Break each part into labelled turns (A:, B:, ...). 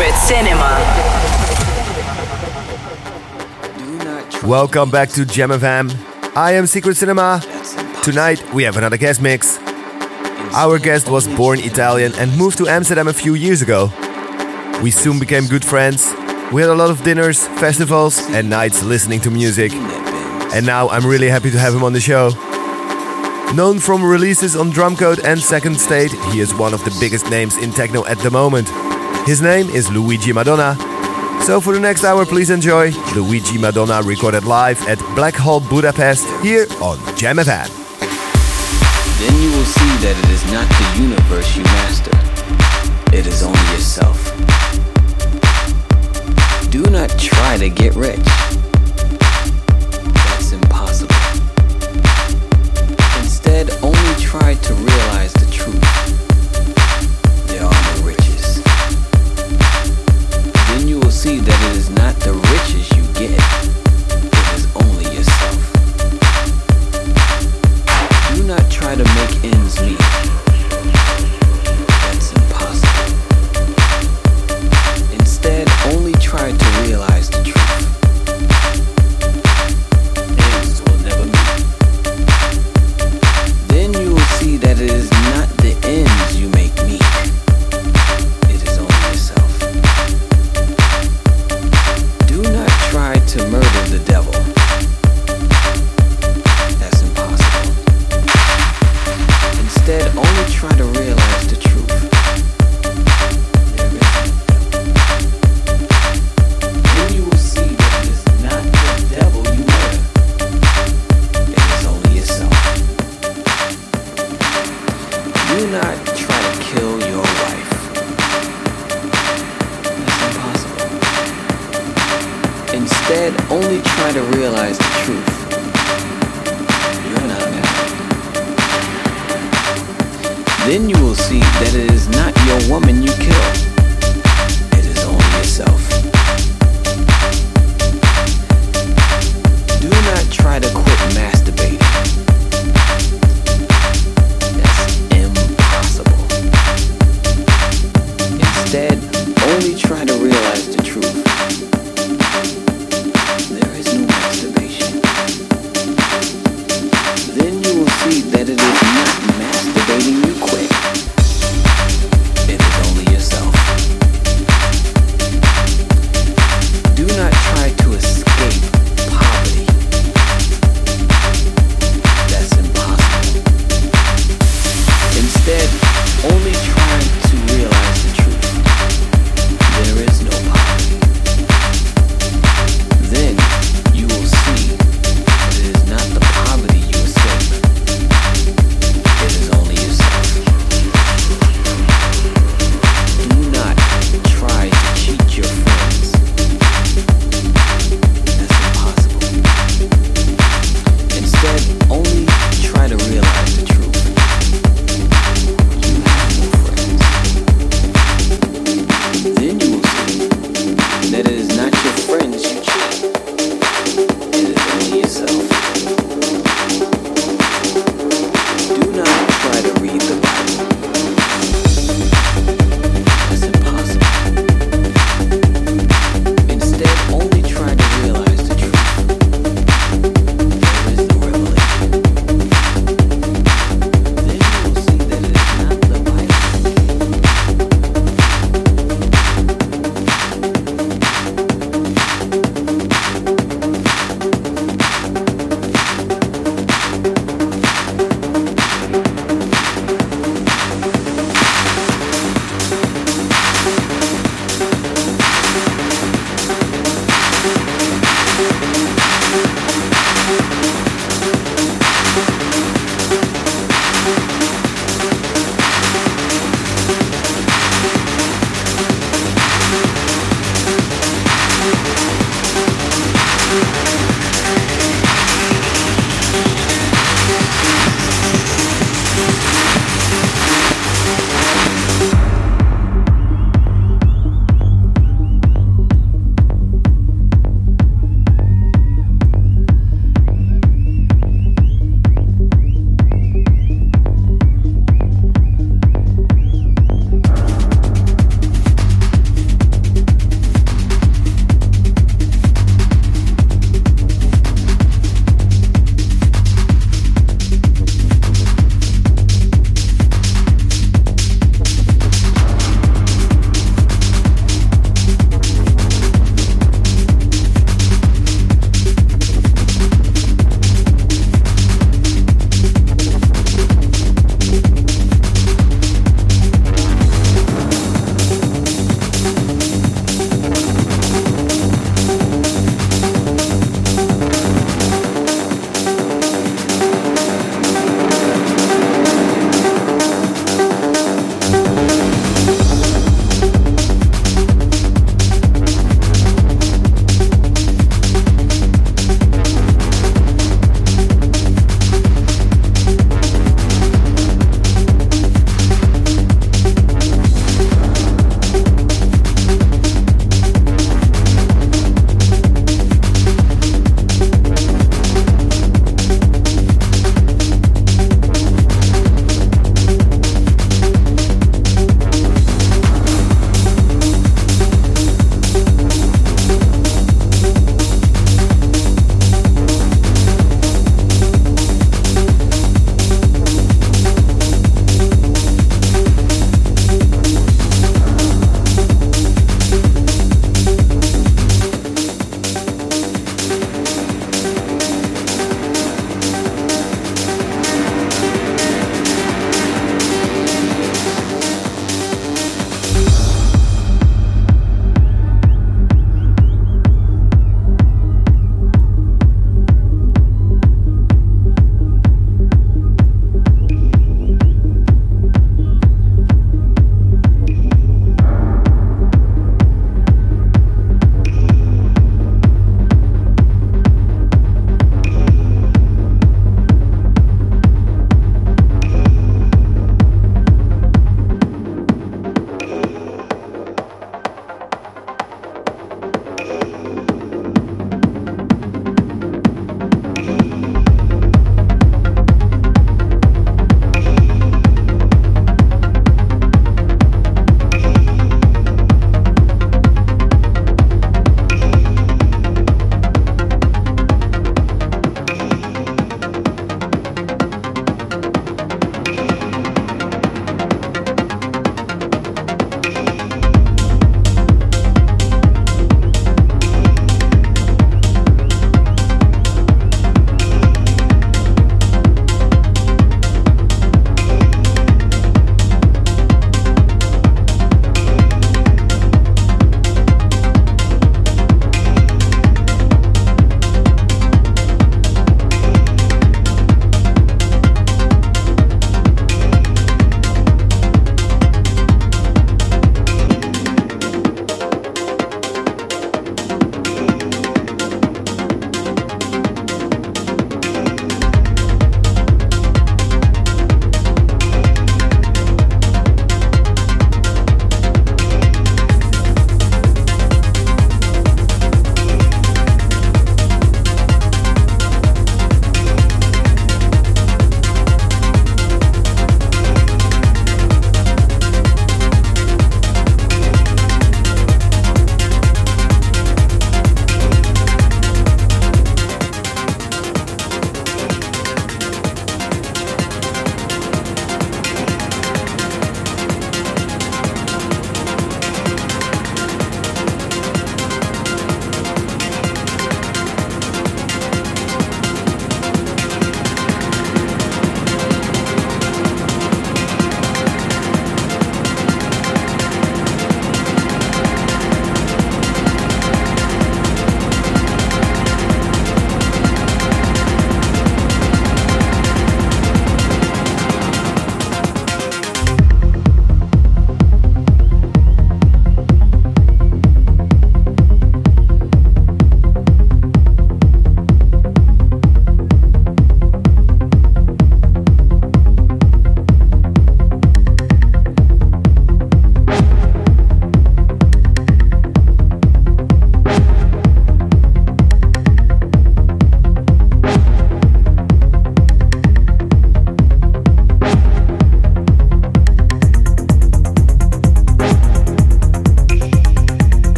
A: Secret Cinema.
B: Welcome back to Jam FM. I am Secret Cinema. Tonight we have another guest mix. Our guest was born Italian and moved to Amsterdam a few years ago. We soon became good friends. We had a lot of dinners, festivals, and nights listening to music. And now I'm really happy to have him on the show. Known from releases on Drumcode and Second State, he is one of the biggest names in techno at the moment. His name is Luigi Madonna. So for the next hour, please enjoy Luigi Madonna recorded live at Black Hole Budapest here on Jam.
C: Then you will see that it is not the universe you master, it is only yourself. Do not try to get rich. That's impossible. Instead, only try to realize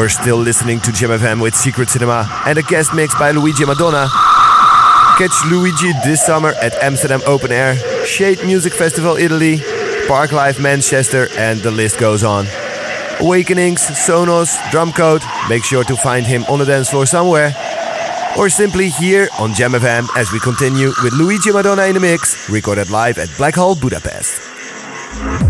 C: You're
B: still listening to Jam FM with Secret Cinema and a guest mix by Luigi Madonna. Catch Luigi this summer at Amsterdam Open Air, Shade Music Festival Italy, Parklife Manchester, and the list goes on. Awakenings, Sónar, Drumcode, make sure to find him on the dance floor somewhere. Or simply here on Jam FM as we continue with Luigi Madonna in the mix, recorded live at Black Hole Budapest.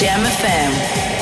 A: Jam FM.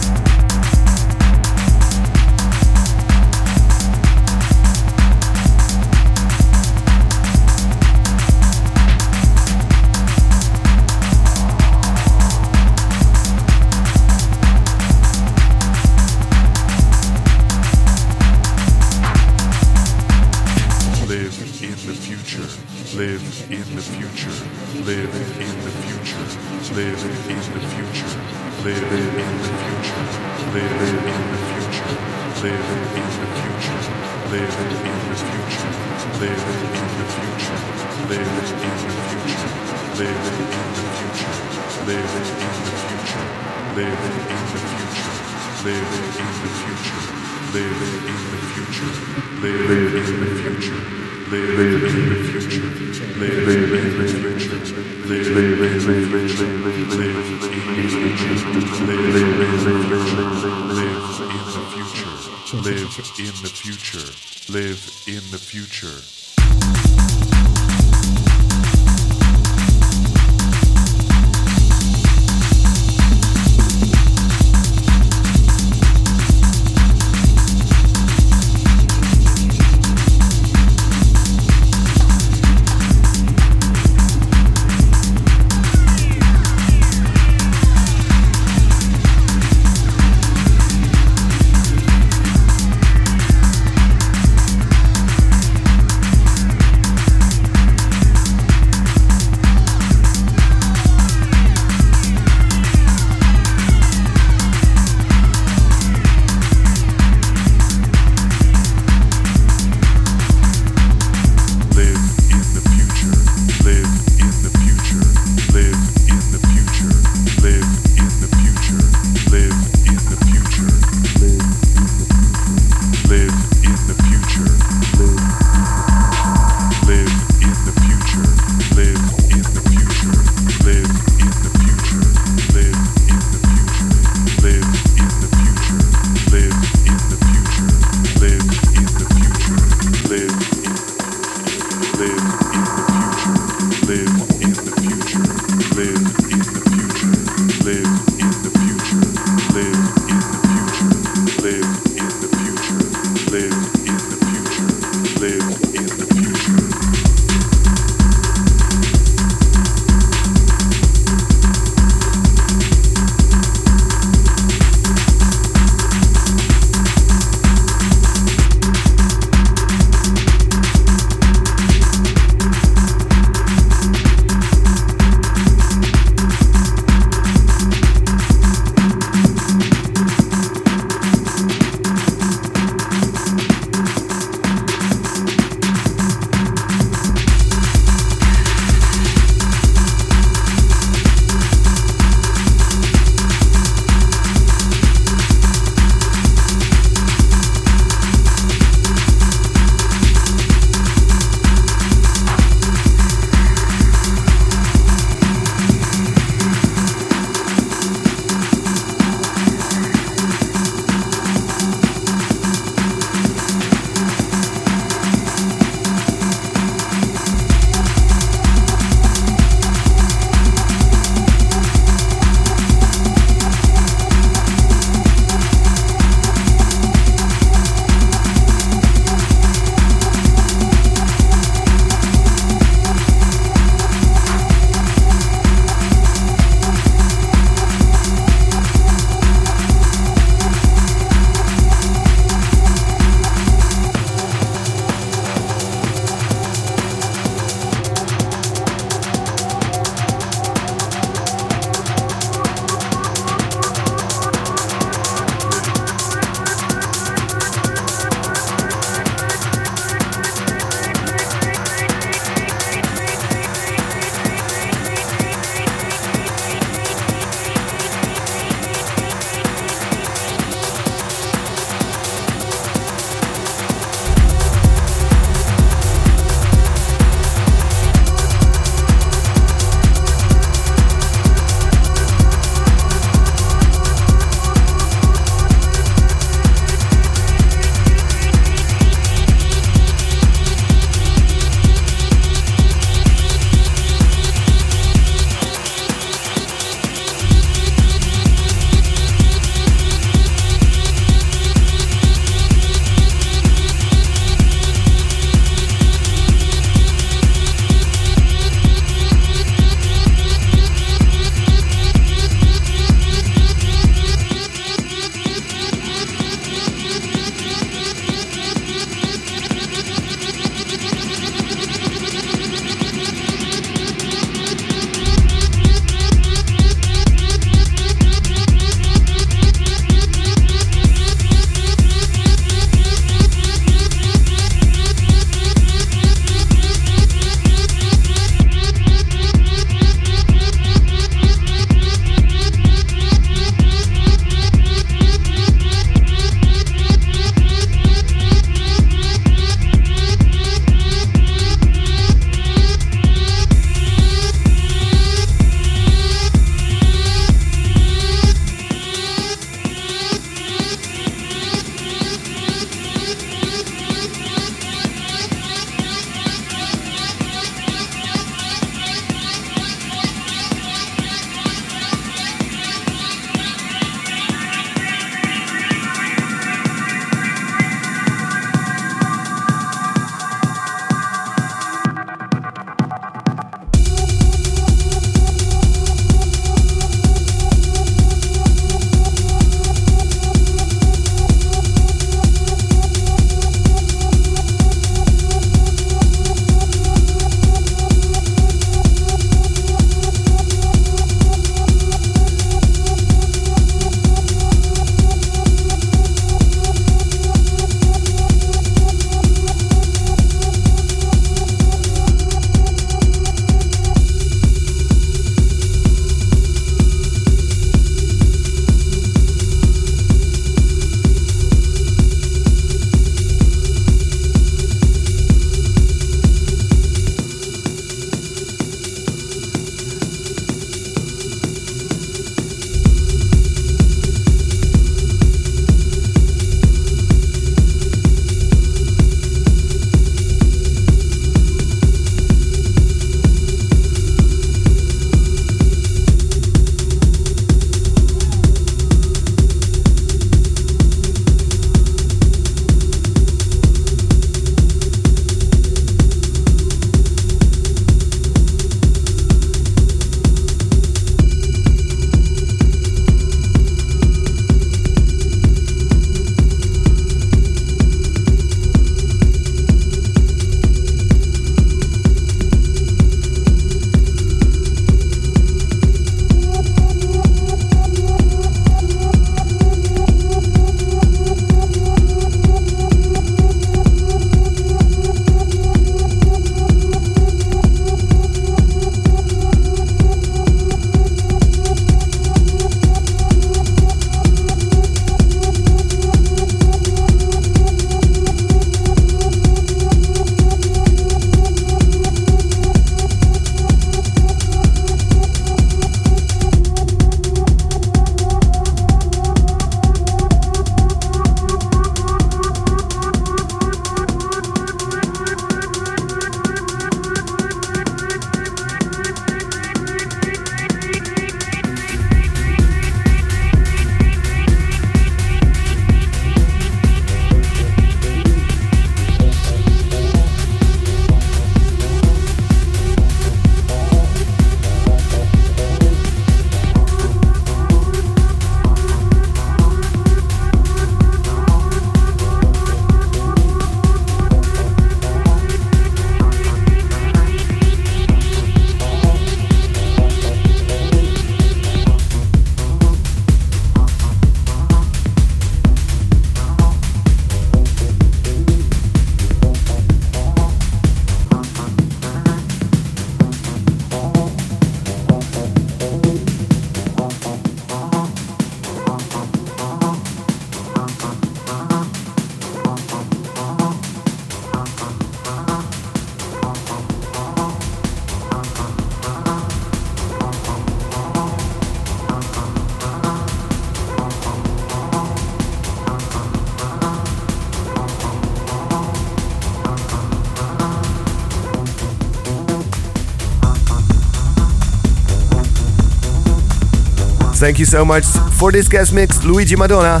B: Thank you so much for this guest mix, Luigi Madonna.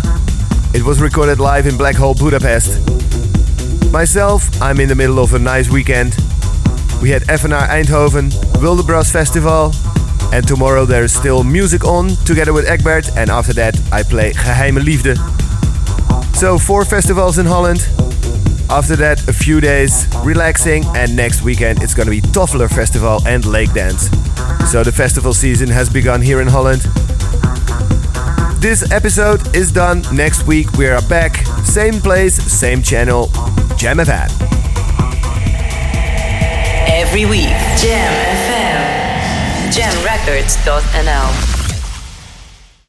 B: It was recorded live in Black Hole, Budapest. Myself, I'm in the middle of a nice weekend. We had FNR Eindhoven, Wildebras Festival, and tomorrow there is still music on together with Egbert, and after that I play Geheime Liefde. So, four festivals in Holland. After that, a few days relaxing, and next weekend it's gonna be Toffler Festival and Lake Dance. So, the festival season has begun here in Holland. This episode is done. Next week we are back. Same place, same channel. Jam FM.
D: Every week, Jam FM. Jamrecords.nl